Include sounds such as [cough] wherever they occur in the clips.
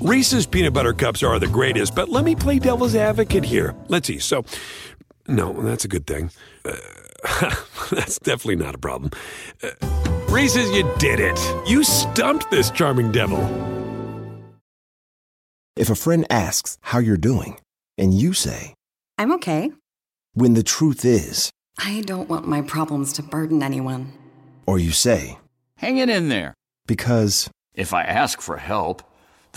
Reese's peanut butter cups are the greatest, but let me play devil's advocate here. Let's see. So, no, that's a good thing. Uh, [laughs] that's definitely not a problem. Uh, Reese's, you did it. You stumped this charming devil. If a friend asks how you're doing, and you say, I'm okay. when the truth is, I don't want my problems to burden anyone. or you say, Hang it in there. because, If I ask for help,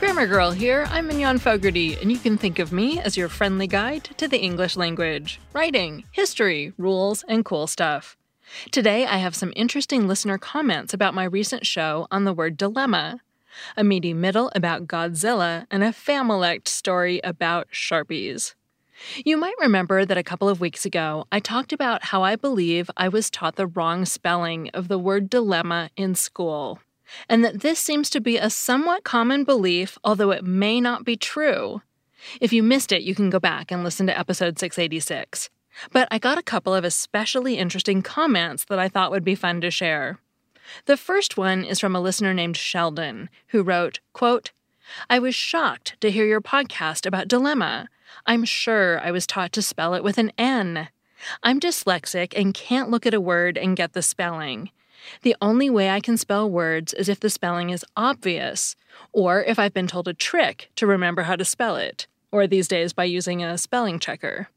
Grammar Girl here. I'm Mignon Fogarty, and you can think of me as your friendly guide to the English language, writing, history, rules, and cool stuff. Today, I have some interesting listener comments about my recent show on the word dilemma, a meaty middle about Godzilla, and a Familect story about Sharpies. You might remember that a couple of weeks ago, I talked about how I believe I was taught the wrong spelling of the word dilemma in school and that this seems to be a somewhat common belief, although it may not be true. If you missed it, you can go back and listen to episode 686. But I got a couple of especially interesting comments that I thought would be fun to share. The first one is from a listener named Sheldon, who wrote, quote, I was shocked to hear your podcast about dilemma. I'm sure I was taught to spell it with an N. I'm dyslexic and can't look at a word and get the spelling. The only way I can spell words is if the spelling is obvious, or if I've been told a trick to remember how to spell it, or these days by using a spelling checker.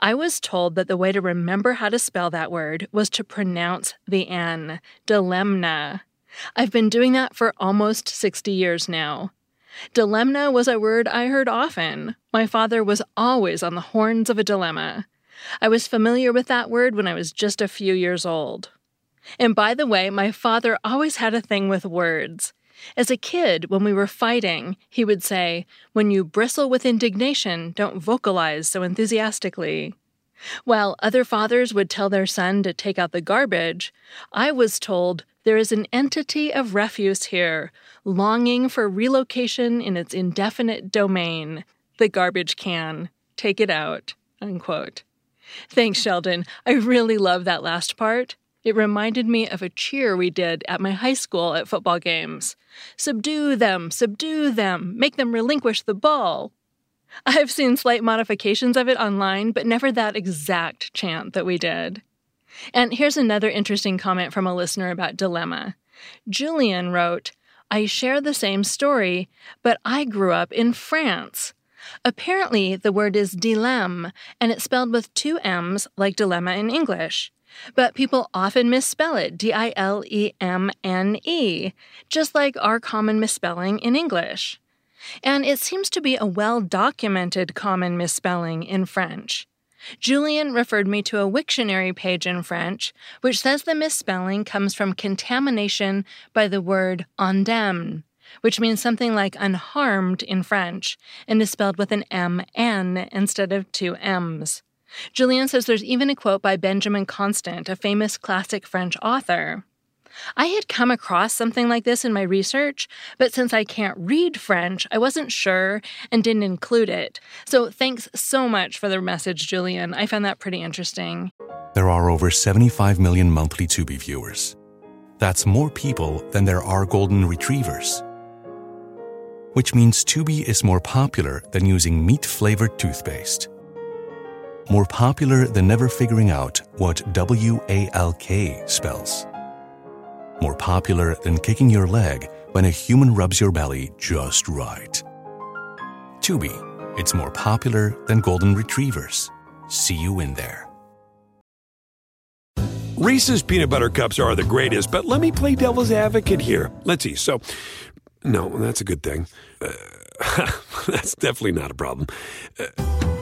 I was told that the way to remember how to spell that word was to pronounce the N, dilemna. I've been doing that for almost 60 years now. Dilemna was a word I heard often. My father was always on the horns of a dilemma. I was familiar with that word when I was just a few years old. And by the way, my father always had a thing with words. As a kid, when we were fighting, he would say, When you bristle with indignation, don't vocalize so enthusiastically. While other fathers would tell their son to take out the garbage, I was told, There is an entity of refuse here, longing for relocation in its indefinite domain. The garbage can. Take it out. Unquote. Thanks, Sheldon. I really love that last part. It reminded me of a cheer we did at my high school at football games. Subdue them, subdue them, make them relinquish the ball. I've seen slight modifications of it online, but never that exact chant that we did. And here's another interesting comment from a listener about dilemma. Julian wrote, I share the same story, but I grew up in France. Apparently, the word is dilemme, and it's spelled with two M's like dilemma in English. But people often misspell it D I L E M N E, just like our common misspelling in English. And it seems to be a well documented common misspelling in French. Julian referred me to a Wiktionary page in French, which says the misspelling comes from contamination by the word indemne, which means something like unharmed in French, and is spelled with an M N instead of two M's. Julian says there's even a quote by Benjamin Constant, a famous classic French author. I had come across something like this in my research, but since I can't read French, I wasn't sure and didn't include it. So thanks so much for the message, Julian. I found that pretty interesting. There are over 75 million monthly Tubi viewers. That's more people than there are golden retrievers. Which means Tubi is more popular than using meat flavored toothpaste. More popular than never figuring out what W A L K spells. More popular than kicking your leg when a human rubs your belly just right. Tubi, it's more popular than golden retrievers. See you in there. Reese's peanut butter cups are the greatest, but let me play devil's advocate here. Let's see. So, no, that's a good thing. Uh, [laughs] that's definitely not a problem. Uh,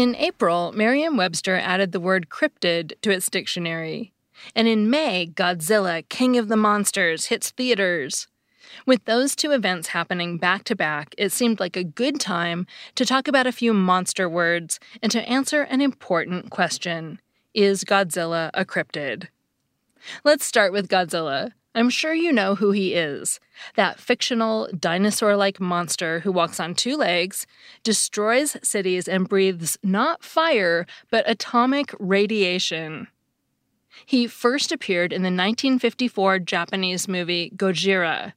In April, Merriam Webster added the word cryptid to its dictionary. And in May, Godzilla, King of the Monsters, hits theaters. With those two events happening back to back, it seemed like a good time to talk about a few monster words and to answer an important question Is Godzilla a cryptid? Let's start with Godzilla. I'm sure you know who he is that fictional, dinosaur like monster who walks on two legs, destroys cities, and breathes not fire, but atomic radiation. He first appeared in the 1954 Japanese movie Gojira.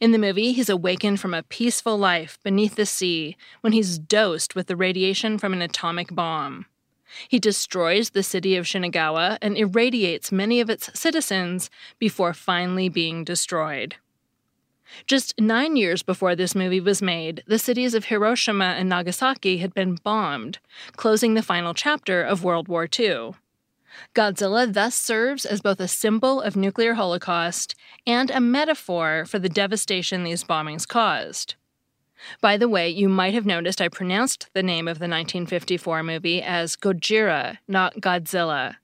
In the movie, he's awakened from a peaceful life beneath the sea when he's dosed with the radiation from an atomic bomb. He destroys the city of Shinagawa and irradiates many of its citizens before finally being destroyed. Just nine years before this movie was made, the cities of Hiroshima and Nagasaki had been bombed, closing the final chapter of World War II. Godzilla thus serves as both a symbol of nuclear holocaust and a metaphor for the devastation these bombings caused. By the way, you might have noticed I pronounced the name of the 1954 movie as Gojira, not Godzilla.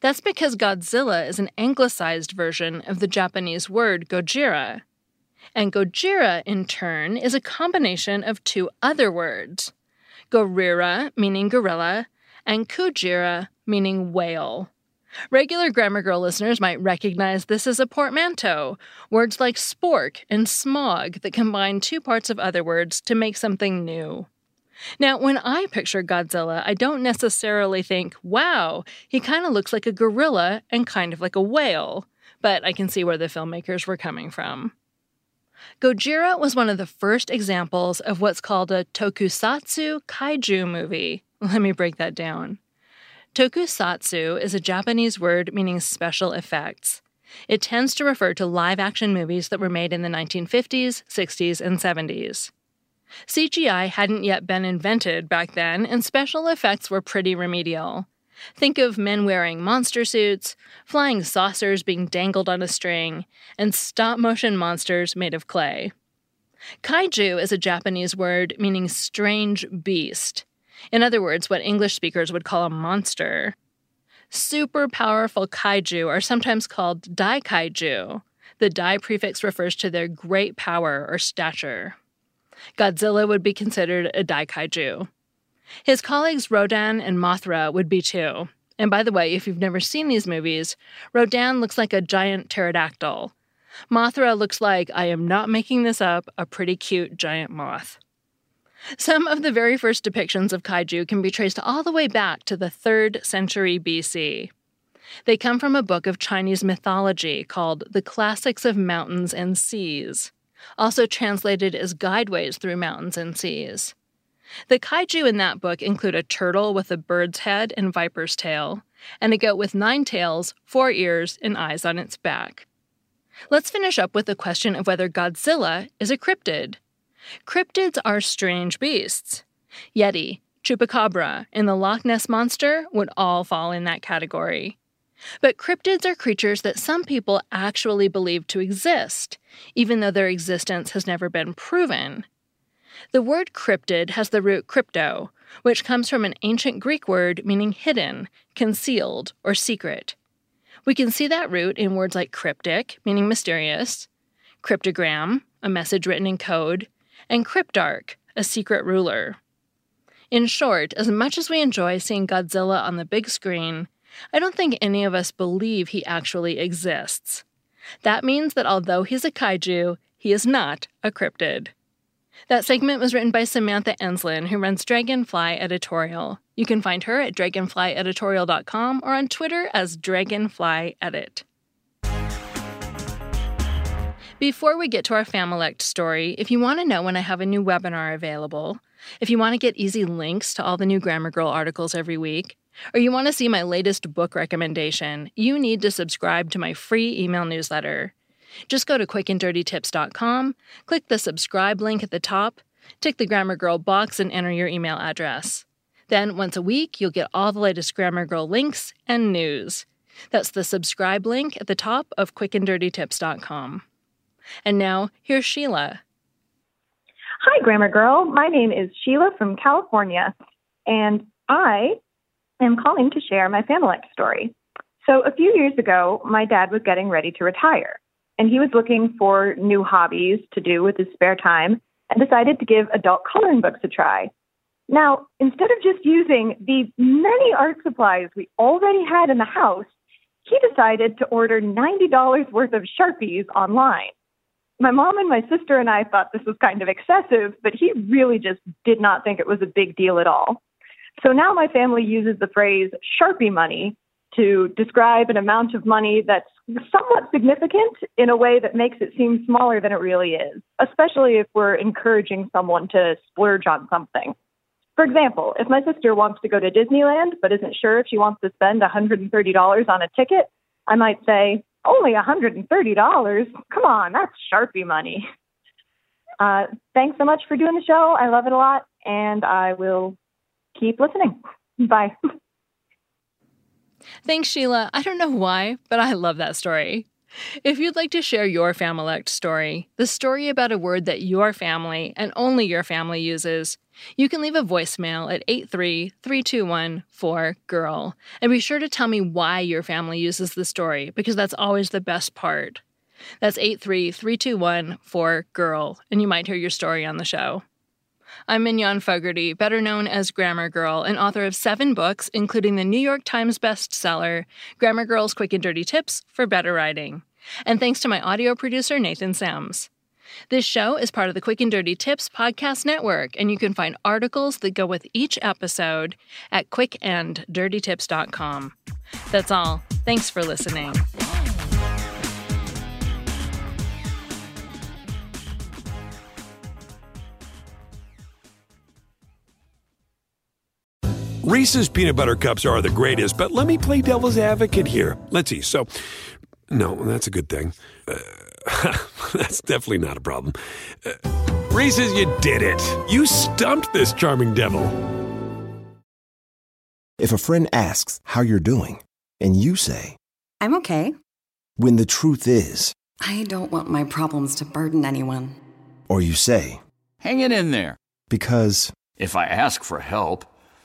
That's because Godzilla is an anglicized version of the Japanese word Gojira. And Gojira, in turn, is a combination of two other words Gorira, meaning gorilla, and Kujira, meaning whale. Regular Grammar Girl listeners might recognize this as a portmanteau, words like spork and smog that combine two parts of other words to make something new. Now, when I picture Godzilla, I don't necessarily think, wow, he kind of looks like a gorilla and kind of like a whale, but I can see where the filmmakers were coming from. Gojira was one of the first examples of what's called a tokusatsu kaiju movie. Let me break that down. Tokusatsu is a Japanese word meaning special effects. It tends to refer to live action movies that were made in the 1950s, 60s, and 70s. CGI hadn't yet been invented back then, and special effects were pretty remedial. Think of men wearing monster suits, flying saucers being dangled on a string, and stop motion monsters made of clay. Kaiju is a Japanese word meaning strange beast. In other words, what English speakers would call a monster. Super powerful kaiju are sometimes called dai kaiju. The dai prefix refers to their great power or stature. Godzilla would be considered a dai kaiju. His colleagues Rodan and Mothra would be too. And by the way, if you've never seen these movies, Rodan looks like a giant pterodactyl. Mothra looks like, I am not making this up, a pretty cute giant moth. Some of the very first depictions of kaiju can be traced all the way back to the 3rd century BC. They come from a book of Chinese mythology called The Classics of Mountains and Seas, also translated as Guideways Through Mountains and Seas. The kaiju in that book include a turtle with a bird's head and viper's tail, and a goat with nine tails, four ears, and eyes on its back. Let's finish up with the question of whether Godzilla is a cryptid. Cryptids are strange beasts. Yeti, Chupacabra, and the Loch Ness Monster would all fall in that category. But cryptids are creatures that some people actually believe to exist, even though their existence has never been proven. The word cryptid has the root crypto, which comes from an ancient Greek word meaning hidden, concealed, or secret. We can see that root in words like cryptic, meaning mysterious, cryptogram, a message written in code, and cryptarch, a secret ruler. In short, as much as we enjoy seeing Godzilla on the big screen, I don't think any of us believe he actually exists. That means that although he's a kaiju, he is not a cryptid. That segment was written by Samantha Enslen, who runs Dragonfly Editorial. You can find her at dragonflyeditorial.com or on Twitter as dragonflyedit. Before we get to our Familect story, if you want to know when I have a new webinar available, if you want to get easy links to all the new Grammar Girl articles every week, or you want to see my latest book recommendation, you need to subscribe to my free email newsletter. Just go to quickanddirtytips.com, click the subscribe link at the top, tick the Grammar Girl box, and enter your email address. Then, once a week, you'll get all the latest Grammar Girl links and news. That's the subscribe link at the top of quickanddirtytips.com. And now, here's Sheila. Hi, Grammar Girl. My name is Sheila from California, and I am calling to share my Familect story. So, a few years ago, my dad was getting ready to retire, and he was looking for new hobbies to do with his spare time and decided to give adult coloring books a try. Now, instead of just using the many art supplies we already had in the house, he decided to order $90 worth of Sharpies online. My mom and my sister and I thought this was kind of excessive, but he really just did not think it was a big deal at all. So now my family uses the phrase Sharpie money to describe an amount of money that's somewhat significant in a way that makes it seem smaller than it really is, especially if we're encouraging someone to splurge on something. For example, if my sister wants to go to Disneyland but isn't sure if she wants to spend $130 on a ticket, I might say, only $130? Come on, that's Sharpie money. Uh, thanks so much for doing the show. I love it a lot, and I will keep listening. [laughs] Bye. Thanks, Sheila. I don't know why, but I love that story. If you'd like to share your Familect story, the story about a word that your family and only your family uses, you can leave a voicemail at 83321-4GIRL and be sure to tell me why your family uses the story because that's always the best part. That's 83321-4GIRL and you might hear your story on the show. I'm Mignon Fogarty, better known as Grammar Girl, and author of seven books, including the New York Times bestseller, Grammar Girl's Quick and Dirty Tips for Better Writing. And thanks to my audio producer, Nathan Semes. This show is part of the Quick and Dirty Tips podcast network, and you can find articles that go with each episode at quickanddirtytips.com. That's all. Thanks for listening. Reese's peanut butter cups are the greatest, but let me play devil's advocate here. Let's see. So, no, that's a good thing. Uh, [laughs] that's definitely not a problem. Uh, Reese's, you did it. You stumped this charming devil. If a friend asks how you're doing, and you say, I'm okay. when the truth is, I don't want my problems to burden anyone. or you say, Hang it in there. because, If I ask for help,